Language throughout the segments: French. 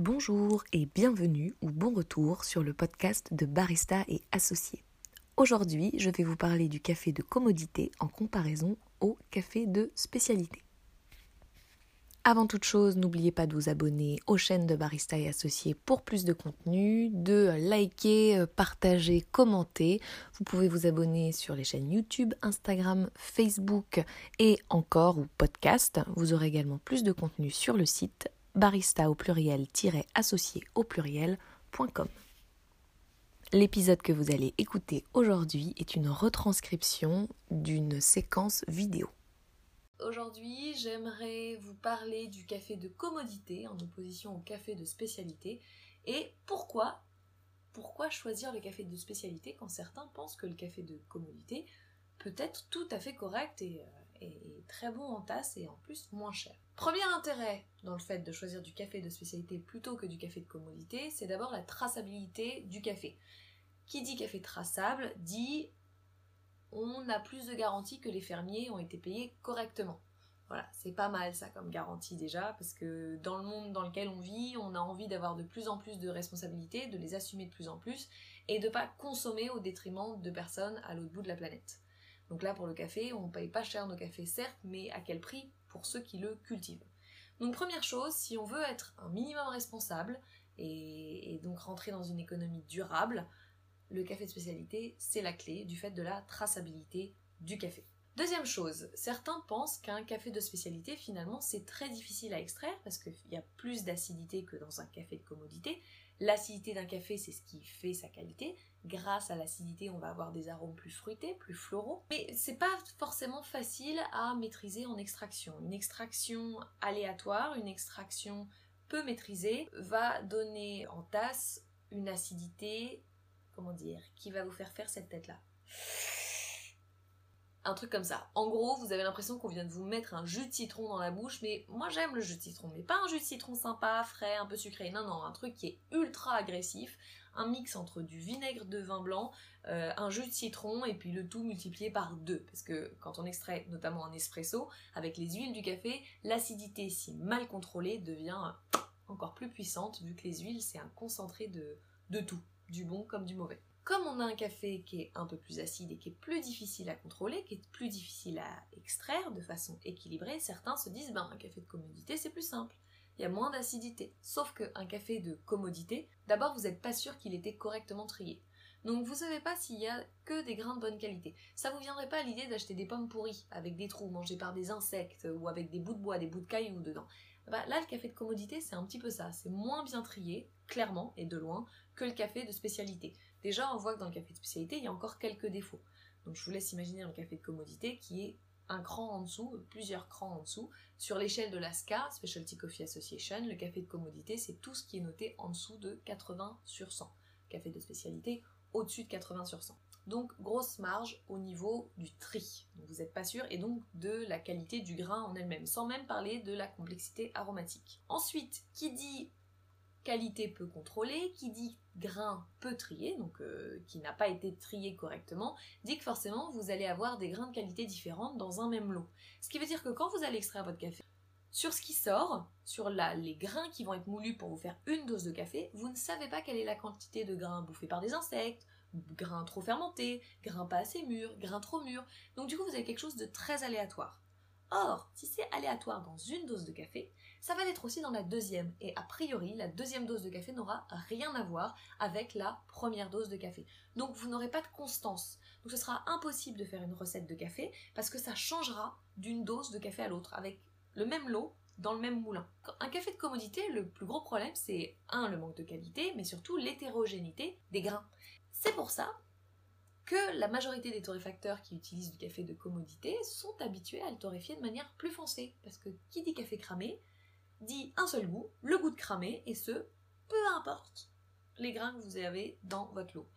Bonjour et bienvenue ou bon retour sur le podcast de Barista et Associés. Aujourd'hui, je vais vous parler du café de commodité en comparaison au café de spécialité. Avant toute chose, n'oubliez pas de vous abonner aux chaînes de Barista et Associés pour plus de contenu, de liker, partager, commenter. Vous pouvez vous abonner sur les chaînes YouTube, Instagram, Facebook et encore ou podcast. Vous aurez également plus de contenu sur le site barista au pluriel-associé au pluriel.com. L'épisode que vous allez écouter aujourd'hui est une retranscription d'une séquence vidéo. Aujourd'hui, j'aimerais vous parler du café de commodité en opposition au café de spécialité et pourquoi pourquoi choisir le café de spécialité quand certains pensent que le café de commodité peut être tout à fait correct et, très bon en tasse et en plus moins cher. Premier intérêt dans le fait de choisir du café de spécialité plutôt que du café de commodité, c'est d'abord la traçabilité du café. Qui dit café traçable dit on a plus de garanties que les fermiers ont été payés correctement. Voilà, c'est pas mal ça comme garantie déjà, parce que dans le monde dans lequel on vit, on a envie d'avoir de plus en plus de responsabilités, de les assumer de plus en plus, et de pas consommer au détriment de personnes à l'autre bout de la planète. Donc là, pour le café, on paye pas cher nos cafés, certes, mais à quel prix pour ceux qui le cultivent. Donc première chose, si on veut être un minimum responsable et, et donc rentrer dans une économie durable, le café de spécialité, c'est la clé du fait de la traçabilité du café. Deuxième chose, certains pensent qu'un café de spécialité, finalement, c'est très difficile à extraire parce qu'il y a plus d'acidité que dans un café de commodité. L'acidité d'un café, c'est ce qui fait sa qualité. Grâce à l'acidité, on va avoir des arômes plus fruités, plus floraux. Mais c'est pas forcément facile à maîtriser en extraction. Une extraction aléatoire, une extraction peu maîtrisée, va donner en tasse une acidité, comment dire, qui va vous faire faire cette tête-là un truc comme ça. En gros, vous avez l'impression qu'on vient de vous mettre un jus de citron dans la bouche, mais moi j'aime le jus de citron, mais pas un jus de citron sympa, frais, un peu sucré. Non, non, un truc qui est ultra agressif, un mix entre du vinaigre de vin blanc, euh, un jus de citron et puis le tout multiplié par deux. Parce que quand on extrait notamment un espresso, avec les huiles du café, l'acidité, si mal contrôlée, devient encore plus puissante, vu que les huiles c'est un concentré de, de tout, du bon comme du mauvais. Comme on a un café qui est un peu plus acide et qui est plus difficile à contrôler, qui est plus difficile à extraire de façon équilibrée, certains se disent ben un café de commodité c'est plus simple. Il y a moins d'acidité. Sauf qu'un café de commodité, d'abord vous n'êtes pas sûr qu'il était correctement trié. Donc vous savez pas s'il y a que des grains de bonne qualité. Ça vous viendrait pas à l'idée d'acheter des pommes pourries avec des trous mangés par des insectes ou avec des bouts de bois, des bouts de cailloux dedans. Bah, là le café de commodité c'est un petit peu ça, c'est moins bien trié, clairement et de loin, que le café de spécialité. Déjà, on voit que dans le café de spécialité, il y a encore quelques défauts. Donc je vous laisse imaginer un café de commodité qui est un cran en dessous, plusieurs crans en dessous. Sur l'échelle de la SCA, Specialty Coffee Association, le café de commodité, c'est tout ce qui est noté en dessous de 80 sur 100. Café de spécialité, au-dessus de 80 sur 100. Donc grosse marge au niveau du tri. Donc vous n'êtes pas sûr et donc de la qualité du grain en elle-même, sans même parler de la complexité aromatique. Ensuite, qui dit qualité peu contrôlée, qui dit grain peu trié, donc euh, qui n'a pas été trié correctement, dit que forcément vous allez avoir des grains de qualité différentes dans un même lot. Ce qui veut dire que quand vous allez extraire votre café, sur ce qui sort, sur les grains qui vont être moulus pour vous faire une dose de café, vous ne savez pas quelle est la quantité de grains bouffés par des insectes, grains trop fermentés, grains pas assez mûrs, grains trop mûrs. Donc du coup vous avez quelque chose de très aléatoire. Or, si c'est aléatoire dans une dose de café, ça va l'être aussi dans la deuxième. Et a priori, la deuxième dose de café n'aura rien à voir avec la première dose de café. Donc vous n'aurez pas de constance. Donc ce sera impossible de faire une recette de café parce que ça changera d'une dose de café à l'autre avec le même lot dans le même moulin. Un café de commodité, le plus gros problème, c'est un, le manque de qualité, mais surtout l'hétérogénéité des grains. C'est pour ça que la majorité des torréfacteurs qui utilisent du café de commodité sont habitués à le torréfier de manière plus foncée. Parce que qui dit café cramé dit un seul goût, le goût de cramé, et ce, peu importe les grains que vous avez dans votre lot.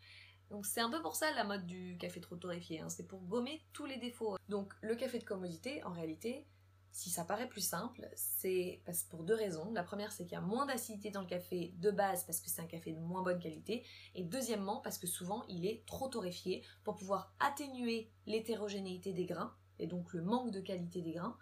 Donc c'est un peu pour ça la mode du café trop torréfié, hein. c'est pour gommer tous les défauts. Donc le café de commodité, en réalité, si ça paraît plus simple, c'est pour deux raisons. La première, c'est qu'il y a moins d'acidité dans le café de base parce que c'est un café de moins bonne qualité. Et deuxièmement, parce que souvent, il est trop torréfié pour pouvoir atténuer l'hétérogénéité des grains, et donc le manque de qualité des grains,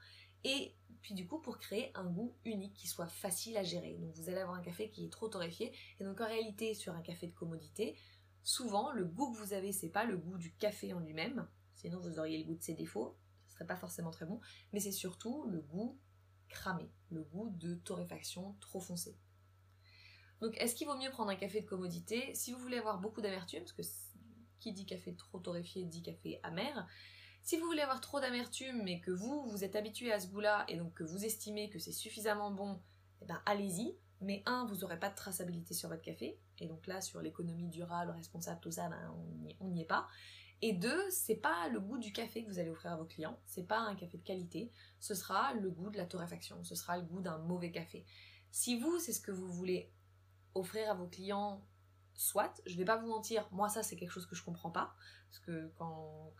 et puis du coup pour créer un goût unique qui soit facile à gérer. Donc vous allez avoir un café qui est trop torréfié, et donc en réalité sur un café de commodité, souvent le goût que vous avez c'est pas le goût du café en lui-même, sinon vous auriez le goût de ses défauts, pas forcément très bon, mais c'est surtout le goût cramé, le goût de torréfaction trop foncé. Donc est-ce qu'il vaut mieux prendre un café de commodité? Si vous voulez avoir beaucoup d'amertume, parce que qui dit café trop torréfié dit café amer, si vous voulez avoir trop d'amertume mais que vous, vous êtes habitué à ce goût-là et donc que vous estimez que c'est suffisamment bon, eh ben allez-y. Mais un, vous n'aurez pas de traçabilité sur votre café. Et donc là, sur l'économie durable, responsable, tout ça, ben, on n'y est pas. Et deux, c'est pas le goût du café que vous allez offrir à vos clients, c'est pas un café de qualité, ce sera le goût de la torréfaction, ce sera le goût d'un mauvais café. Si vous, c'est ce que vous voulez offrir à vos clients, soit, je vais pas vous mentir, moi ça c'est quelque chose que je comprends pas, parce que quand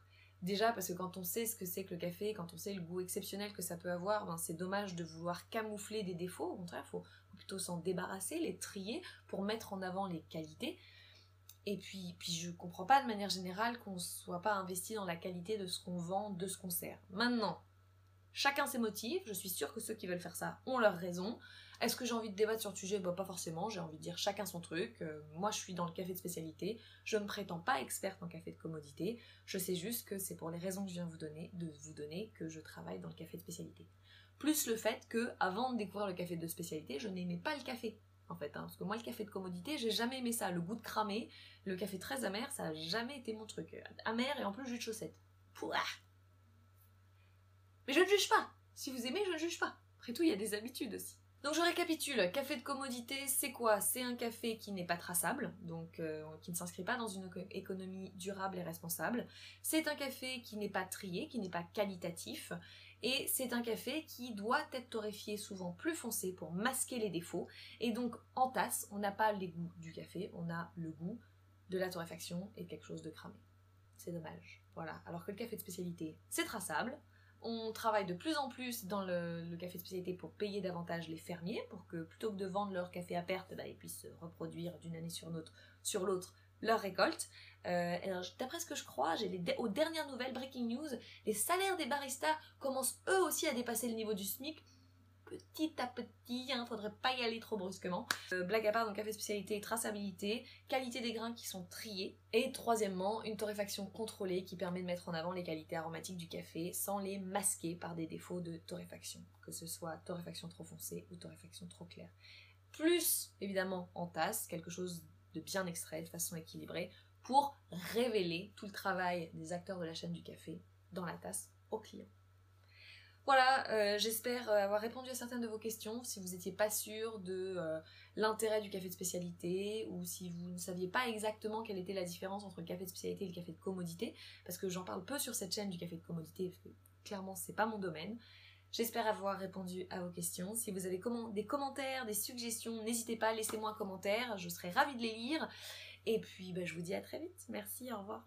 Déjà parce que quand on sait ce que c'est que le café, quand on sait le goût exceptionnel que ça peut avoir, ben c'est dommage de vouloir camoufler des défauts. Au contraire, il faut, plutôt s'en débarrasser, les trier pour mettre en avant les qualités. Et puis, puis je comprends pas de manière générale qu'on soit pas investi dans la qualité de ce qu'on vend, de ce qu'on sert. Maintenant, chacun ses motifs. Je suis sûre que ceux qui veulent faire ça ont leurs raisons. Est-ce que j'ai envie de débattre sur le sujet? Bah, Pas forcément, j'ai envie de dire chacun son truc. Euh, moi, je suis dans le café de spécialité. Je ne prétends pas experte en café de commodité. Je sais juste que c'est pour les raisons que je viens vous donner, de vous donner que je travaille dans le café de spécialité. Plus le fait que, avant de découvrir le café de spécialité, je n'aimais pas le café. Hein. parce que moi, le café de commodité, j'ai jamais aimé ça. Le goût de cramé, le café très amer, ça a jamais été mon truc. Amer et en plus jus de chaussette. Pouah Mais je ne juge pas. Si vous aimez, je ne juge pas. Après tout, il y a des habitudes aussi. Donc je récapitule, café de commodité, c'est quoi? C'est un café qui n'est pas traçable, donc euh, qui ne s'inscrit pas dans une économie durable et responsable. C'est un café qui n'est pas trié, qui n'est pas qualitatif. Et c'est un café qui doit être torréfié souvent plus foncé pour masquer les défauts. Et donc en tasse, on n'a pas les goûts du café, on a le goût de la torréfaction et quelque chose de cramé. C'est dommage. Voilà. Alors que le café de spécialité, c'est traçable, on travaille de plus en plus dans le, café de spécialité pour payer davantage les fermiers, pour que plutôt que de vendre leur café à perte, bah, ils puissent reproduire d'une année sur l'autre, sur l'autre leur récolte. Euh, d'après ce que je crois, j'ai les aux dernières nouvelles, breaking news, les salaires des baristas commencent eux aussi à dépasser le niveau du SMIC petit à petit, il hein, faudrait pas y aller trop brusquement. Euh, blague à part, donc café spécialité, traçabilité, qualité des grains qui sont triés, et troisièmement, une torréfaction contrôlée qui permet de mettre en avant les qualités aromatiques du café sans les masquer par des défauts de torréfaction, que ce soit torréfaction trop foncée ou torréfaction trop claire. Plus, évidemment, en tasse, quelque chose de bien extrait, de façon équilibrée, pour révéler tout le travail des acteurs de la chaîne du café dans la tasse au client. Voilà, euh, j'espère euh, avoir répondu à certaines de vos questions. Si vous n'étiez pas sûr de euh, l'intérêt du café de spécialité ou si vous ne saviez pas exactement quelle était la différence entre le café de spécialité et le café de commodité, parce que j'en parle peu sur cette chaîne du café de commodité, parce que clairement c'est pas mon domaine. J'espère avoir répondu à vos questions. Si vous avez des commentaires, des suggestions, n'hésitez pas, laissez-moi un commentaire, je serai ravie de les lire. Et puis bah, je vous dis à très vite. Merci, au revoir.